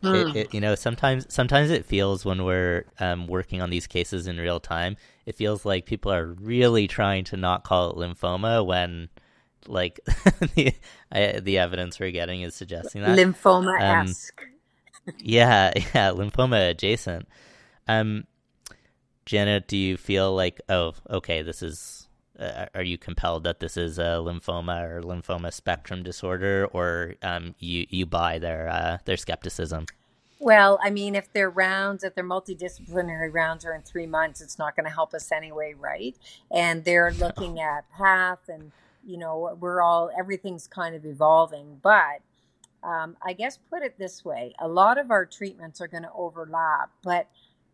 It, it, you know, sometimes sometimes it feels when we're um, working on these cases in real time, it feels like people are really trying to not call it lymphoma when, like, the I, the evidence we're getting is suggesting that lymphoma esque. Um, yeah, yeah, lymphoma adjacent. Um, Janet, do you feel like, oh, okay, this is uh, are you compelled that this is a lymphoma or lymphoma spectrum disorder, or um, you you buy their uh, their skepticism? Well, I mean, if their rounds, if their multidisciplinary rounds are in three months, it's not going to help us anyway, right? And they're looking at path, and you know, we're all everything's kind of evolving, but. Um, I guess put it this way: a lot of our treatments are going to overlap, but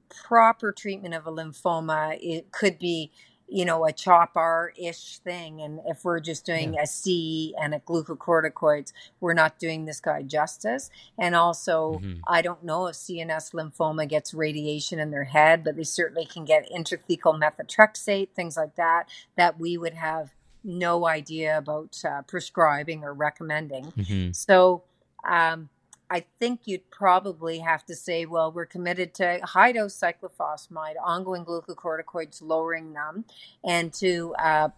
proper treatment of a lymphoma it could be you know, a chopper ish thing. And if we're just doing yeah. a C and a glucocorticoids, we're not doing this guy justice. And also, mm-hmm. I don't know if CNS lymphoma gets radiation in their head, but they certainly can get intrathecal methotrexate, things like that, that we would have no idea about uh, prescribing or recommending. Mm-hmm. So, um, I think you'd probably have to say, well, we're committed to high dose cyclophosphamide, ongoing glucocorticoids, lowering them, and to uh,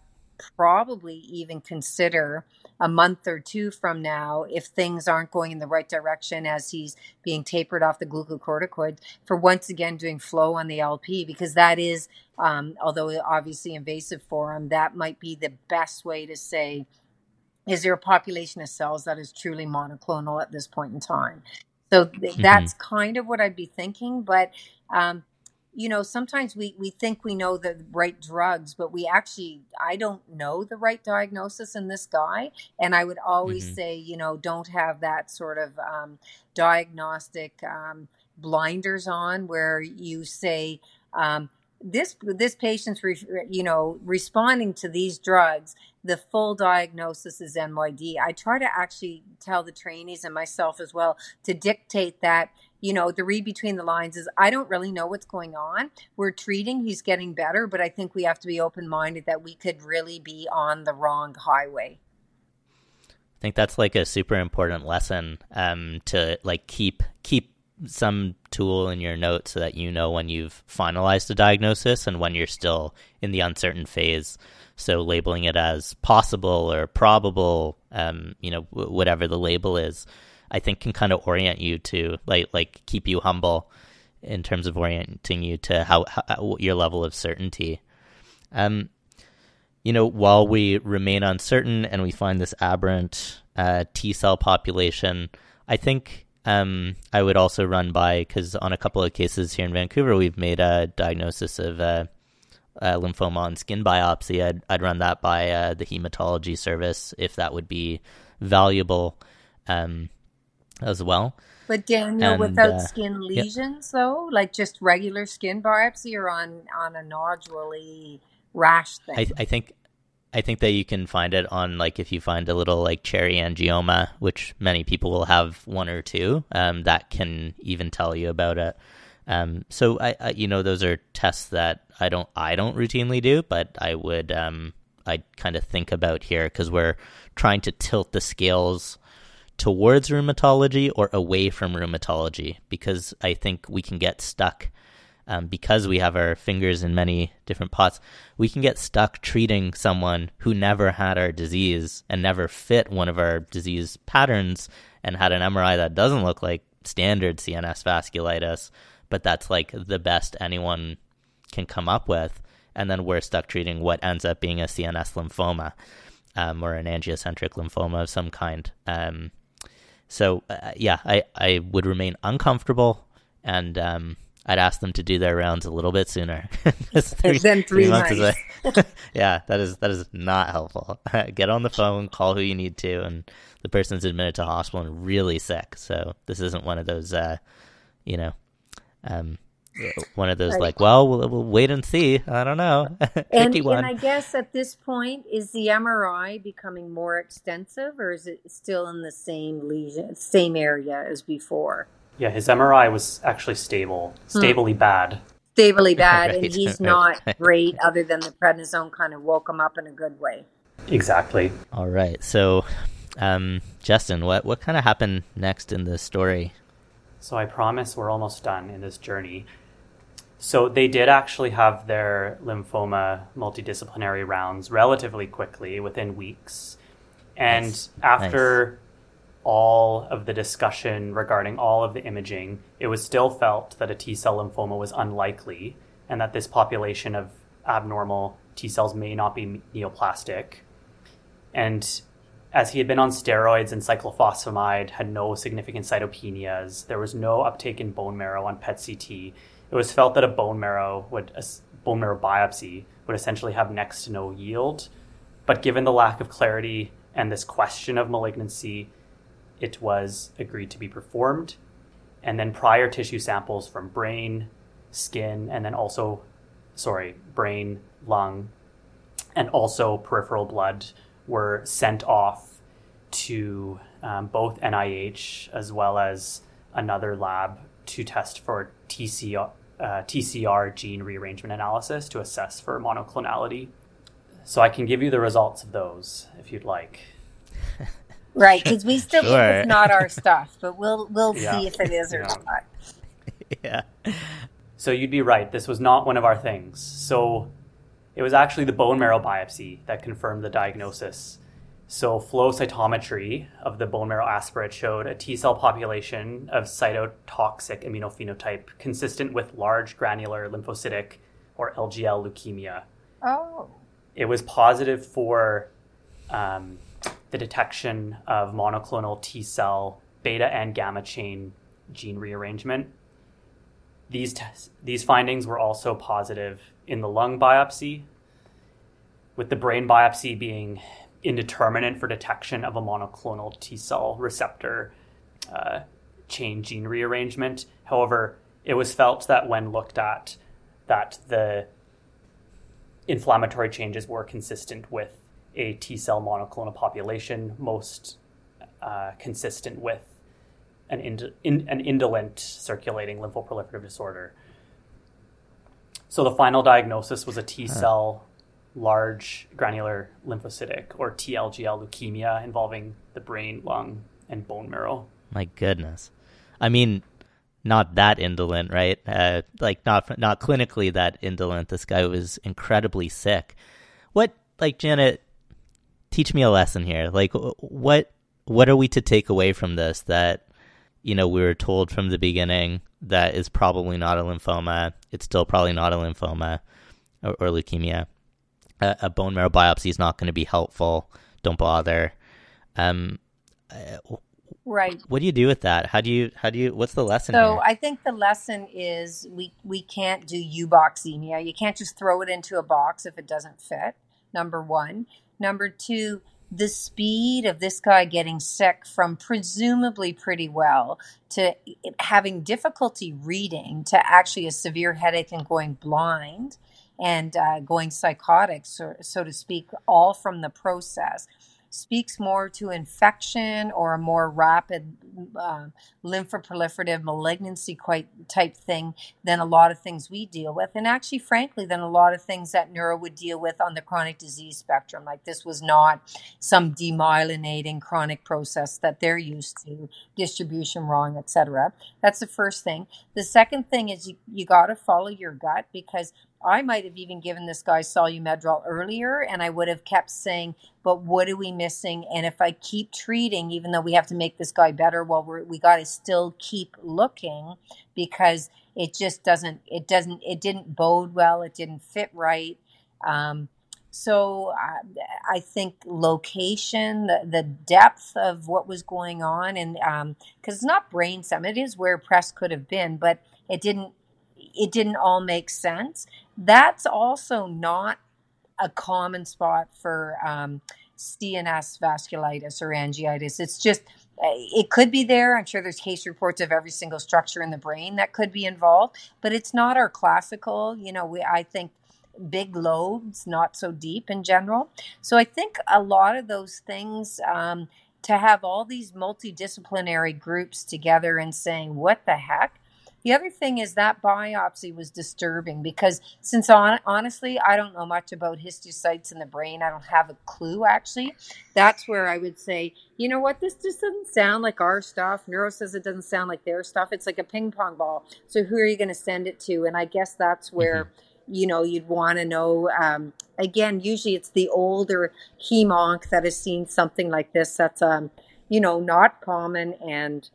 probably even consider a month or two from now, if things aren't going in the right direction as he's being tapered off the glucocorticoid, for once again doing flow on the LP, because that is, um, although obviously invasive for him, that might be the best way to say, is there a population of cells that is truly monoclonal at this point in time? So th- mm-hmm. that's kind of what I'd be thinking. But, um, you know, sometimes we, we think we know the right drugs, but we actually, I don't know the right diagnosis in this guy. And I would always mm-hmm. say, you know, don't have that sort of um, diagnostic um, blinders on where you say, um, this this patient's re, you know responding to these drugs the full diagnosis is NYD. I try to actually tell the trainees and myself as well to dictate that, you know, the read between the lines is I don't really know what's going on. We're treating, he's getting better, but I think we have to be open minded that we could really be on the wrong highway. I think that's like a super important lesson um, to like keep keep some tool in your notes so that you know when you've finalized a diagnosis and when you're still in the uncertain phase. So labeling it as possible or probable, um, you know, w- whatever the label is, I think can kind of orient you to like like keep you humble in terms of orienting you to how, how your level of certainty. Um, you know, while we remain uncertain and we find this aberrant uh, T cell population, I think um, I would also run by because on a couple of cases here in Vancouver, we've made a diagnosis of uh, uh, lymphoma on skin biopsy, I'd, I'd run that by uh, the hematology service if that would be valuable um, as well. But Daniel, and, without uh, skin lesions, yep. though, like just regular skin biopsy or on on a nodulary rash thing. I, I think I think that you can find it on like if you find a little like cherry angioma, which many people will have one or two, um, that can even tell you about it. Um, so I, I, you know, those are tests that I don't, I don't routinely do, but I would, um, I kind of think about here because we're trying to tilt the scales towards rheumatology or away from rheumatology because I think we can get stuck um, because we have our fingers in many different pots. We can get stuck treating someone who never had our disease and never fit one of our disease patterns and had an MRI that doesn't look like standard CNS vasculitis but that's like the best anyone can come up with. And then we're stuck treating what ends up being a CNS lymphoma um, or an angiocentric lymphoma of some kind. Um, so, uh, yeah, I, I would remain uncomfortable and um, I'd ask them to do their rounds a little bit sooner. three, three, three months yeah, that is that is not helpful. Get on the phone, call who you need to, and the person's admitted to hospital and really sick. So this isn't one of those, uh, you know, um, one of those right. like, well, well, we'll wait and see. I don't know. and, and, I guess at this point, is the MRI becoming more extensive, or is it still in the same lesion, same area as before? Yeah, his MRI was actually stable, hmm. stably hmm. bad. Stably bad, right. and he's not great. Other than the prednisone, kind of woke him up in a good way. Exactly. All right, so um, Justin, what what kind of happened next in the story? So I promise we're almost done in this journey. So they did actually have their lymphoma multidisciplinary rounds relatively quickly, within weeks. And nice. after nice. All of the discussion regarding all of the imaging, it was still felt that a T cell lymphoma was unlikely and that this population of abnormal T cells may not be neoplastic. And as he had been on steroids and cyclophosphamide, had no significant cytopenias, there was no uptake in bone marrow on PET CT. It was felt that a bone marrow would a bone marrow biopsy would essentially have next to no yield. But given the lack of clarity and this question of malignancy, it was agreed to be performed. And then prior tissue samples from brain, skin, and then also, sorry, brain, lung, and also peripheral blood were sent off to um, both NIH as well as another lab to test for TCR, uh, TCR gene rearrangement analysis to assess for monoclonality. So I can give you the results of those if you'd like. Right, because we still sure. think it's not our stuff, but we'll we'll yeah. see if it is or yeah. not. Yeah. So you'd be right. This was not one of our things. So it was actually the bone marrow biopsy that confirmed the diagnosis. So flow cytometry of the bone marrow aspirate showed a T cell population of cytotoxic immunophenotype consistent with large granular lymphocytic or LGL leukemia. Oh. It was positive for um, the detection of monoclonal T cell beta and gamma chain gene rearrangement. These, t- these findings were also positive in the lung biopsy, with the brain biopsy being indeterminate for detection of a monoclonal T cell receptor uh, chain gene rearrangement. However, it was felt that when looked at, that the inflammatory changes were consistent with a T cell monoclonal population, most uh, consistent with an, ind- in, an indolent circulating lymphoproliferative disorder. So the final diagnosis was a T cell large granular lymphocytic or TLGL leukemia involving the brain, lung, and bone marrow. My goodness. I mean, not that indolent, right? Uh, like not not clinically that indolent. This guy was incredibly sick. What, like Janet, teach me a lesson here. Like, what what are we to take away from this? That you know we were told from the beginning that is probably not a lymphoma. It's still probably not a lymphoma or, or leukemia. A, a, bone marrow biopsy is not going to be helpful. Don't bother. Um, uh, right. What do you do with that? How do you? How do you? What's the lesson? So here? I think the lesson is we we can't do euboxemia. You can't just throw it into a box if it doesn't fit. Number one. Number two the speed of this guy getting sick from presumably pretty well to having difficulty reading to actually a severe headache and going blind and uh, going psychotic, so, so to speak, all from the process speaks more to infection or a more rapid uh, lymphoproliferative malignancy quite type thing than a lot of things we deal with. And actually frankly than a lot of things that neuro would deal with on the chronic disease spectrum. Like this was not some demyelinating chronic process that they're used to distribution wrong etc that's the first thing. The second thing is you, you got to follow your gut because I might have even given this guy Solu-Medrol earlier and I would have kept saying, but what are we missing? And if I keep treating, even though we have to make this guy better, well, we're, we got to still keep looking because it just doesn't, it doesn't, it didn't bode well. It didn't fit right. Um, so uh, I think location, the, the depth of what was going on, and because um, it's not brain stem, it is where PRES could have been, but it didn't it didn't all make sense. That's also not a common spot for um, CNS vasculitis or angiitis. It's just, it could be there. I'm sure there's case reports of every single structure in the brain that could be involved, but it's not our classical, you know, we, I think big lobes, not so deep in general. So I think a lot of those things, um, to have all these multidisciplinary groups together and saying, what the heck? The other thing is that biopsy was disturbing because, since on, honestly, I don't know much about histiocytes in the brain, I don't have a clue actually. That's where I would say, you know what, this just doesn't sound like our stuff. Neuro says it doesn't sound like their stuff. It's like a ping pong ball. So, who are you going to send it to? And I guess that's where. Mm-hmm you know you'd want to know um, again usually it's the older hemonc that has seen something like this that's um you know not common and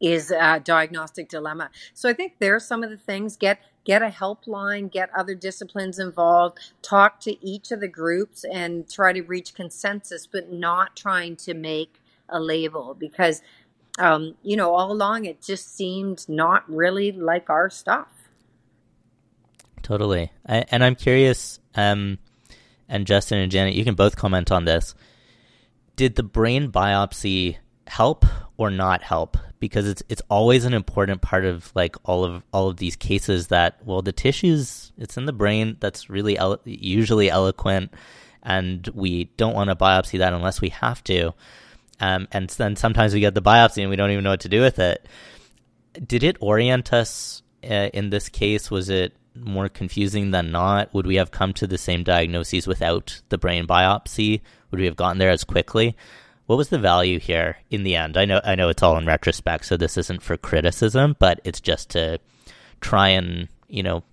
is a diagnostic dilemma. So I think there's some of the things get get a helpline, get other disciplines involved, talk to each of the groups and try to reach consensus, but not trying to make a label because um, you know, all along it just seemed not really like our stuff. Totally. I, and I'm curious, um, and Justin and Janet, you can both comment on this. Did the brain biopsy help or not help because it's it's always an important part of like all of all of these cases that well the tissues it's in the brain that's really elo- usually eloquent and we don't want to biopsy that unless we have to. Um, and then sometimes we get the biopsy and we don't even know what to do with it. Did it orient us uh, in this case? Was it more confusing than not? Would we have come to the same diagnoses without the brain biopsy? Would we have gotten there as quickly what was the value here in the end? I know I know it's all in retrospect, so this isn't for criticism, but it's just to try and, you know,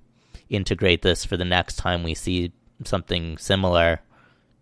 integrate this for the next time we see something similar.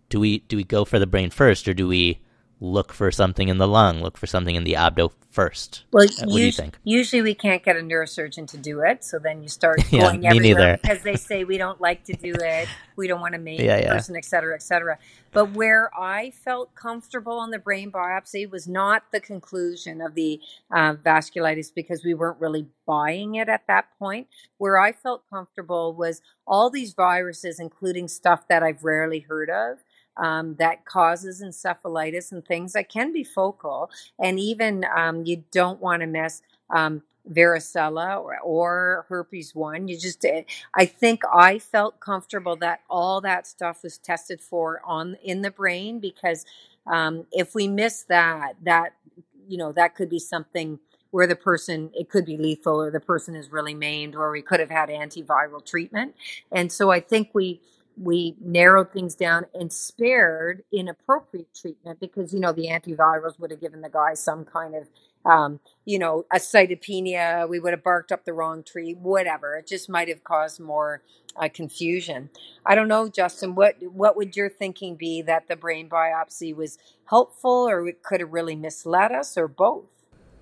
Do we do we go for the brain first or do we look for something in the lung, look for something in the abdo first. Well, uh, what do you think? Usually we can't get a neurosurgeon to do it, so then you start going yeah, everywhere because they say we don't like to do it, we don't want to make yeah, yeah. person, et cetera, et cetera. But where I felt comfortable on the brain biopsy was not the conclusion of the uh, vasculitis because we weren't really buying it at that point. Where I felt comfortable was all these viruses, including stuff that I've rarely heard of um, that causes encephalitis and things that can be focal. And even um, you don't want to mess um, varicella or, or, herpes 1. You just, eh, I think I felt comfortable that all that stuff was tested for on in the brain because um, if we miss that, that, you know, that could be something where the person it could be lethal or the person is really maimed or we could have had antiviral treatment and so i think we we narrowed things down and spared inappropriate treatment because you know the antivirals would have given the guy some kind of um, you know a cytopenia we would have barked up the wrong tree whatever. It just might have caused more uh, confusion. I don't know justin what what would your thinking be that the brain biopsy was helpful or it could have really misled us or both?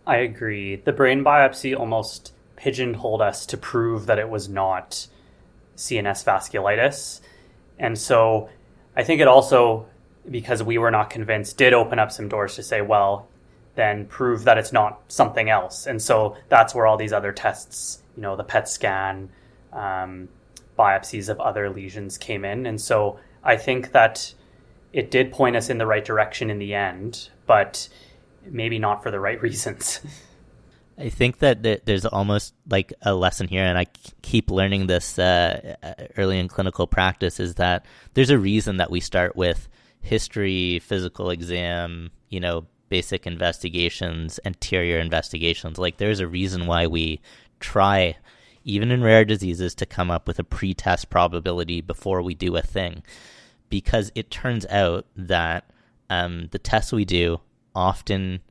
I agree. The brain biopsy almost pigeonholed us to prove that it was not cns vasculitis and so I think it also, because we were not convinced, did open up some doors to say, well, then prove that it's not something else. And so that's where all these other tests, you know, the PET scan, um, biopsies of other lesions came in. And so I think that it did point us in the right direction in the end, but maybe not for the right reasons. I think that there's almost like a lesson here, and I keep learning this uh, uh, early in clinical practice. Is that there's a reason that we start with history, physical exam, you know, basic investigations, anterior investigations. Like there's a reason why we try, even in rare diseases, to come up with a pre-test probability before we do a thing, because it turns out that um, the tests we do often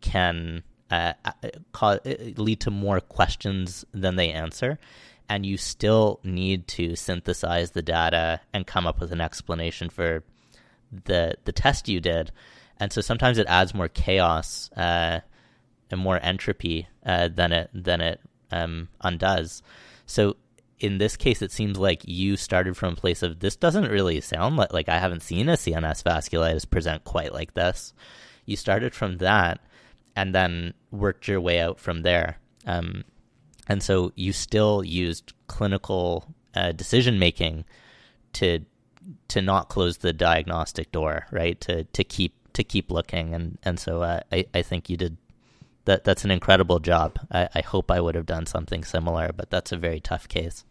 can uh, uh, cause, uh, lead to more questions than they answer. And you still need to synthesize the data and come up with an explanation for the the test you did. And so sometimes it adds more chaos uh, and more entropy uh, than it than it um, undoes. So in this case, it seems like you started from a place of this doesn't really sound like like I haven't seen a CNS vasculitis present quite like this. You started from that, and then worked your way out from there. Um, and so you still used clinical uh, decision making to to not close the diagnostic door, right? To to keep to keep looking, and and so uh, I I think you did that. That's an incredible job. I, I hope I would have done something similar, but that's a very tough case.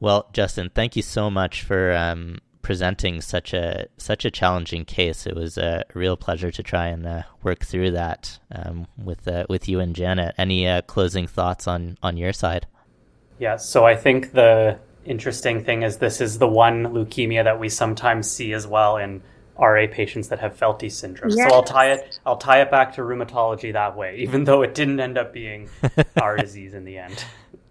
Well, Justin, thank you so much for um, presenting such a such a challenging case. It was a real pleasure to try and uh, work through that um, with uh, with you and Janet. Any uh, closing thoughts on on your side? Yeah, so I think the interesting thing is this is the one leukemia that we sometimes see as well in RA patients that have Felty syndrome. Yes. So I'll tie it I'll tie it back to rheumatology that way, even though it didn't end up being our disease in the end.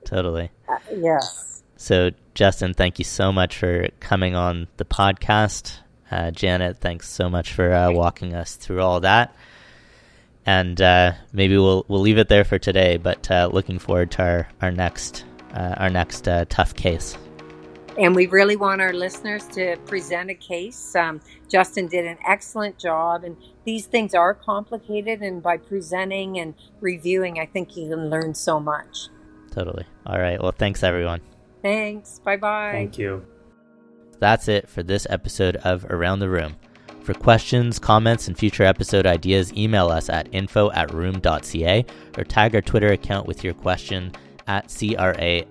Totally. Uh, yes. So Justin, thank you so much for coming on the podcast. Uh, Janet, thanks so much for uh, walking us through all that. And uh, maybe we'll we'll leave it there for today. But uh, looking forward to our our next uh, our next tough case. And we really want our listeners to present a case. Um, Justin did an excellent job, and these things are complicated. And by presenting and reviewing, I think you can learn so much. Totally. All right. Well, thanks, everyone. Thanks. Bye bye. Thank you. That's it for this episode of Around the Rheum. For questions, comments, and future episode ideas, email us at info at rheum.ca or tag our Twitter account with your question at CRASCRRheum.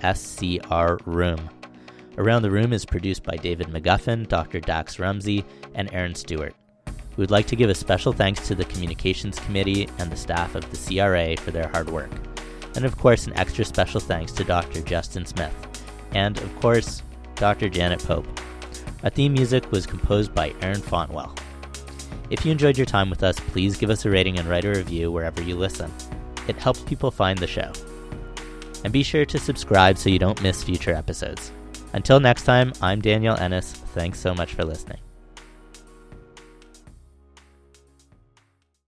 Around the Rheum is produced by David McGuffin, Dr. Dax Rumsey, and Erin Stewart. We would like to give a special thanks to the Communications Committee and the staff of the CRA for their hard work. And of course, an extra special thanks to Dr. Justin Smith. And of course, Dr. Janet Pope. Our theme music was composed by Aaron Fontwell. If you enjoyed your time with us, please give us a rating and write a review wherever you listen. It helps people find the show. And be sure to subscribe so you don't miss future episodes. Until next time, I'm Daniel Ennis. Thanks so much for listening.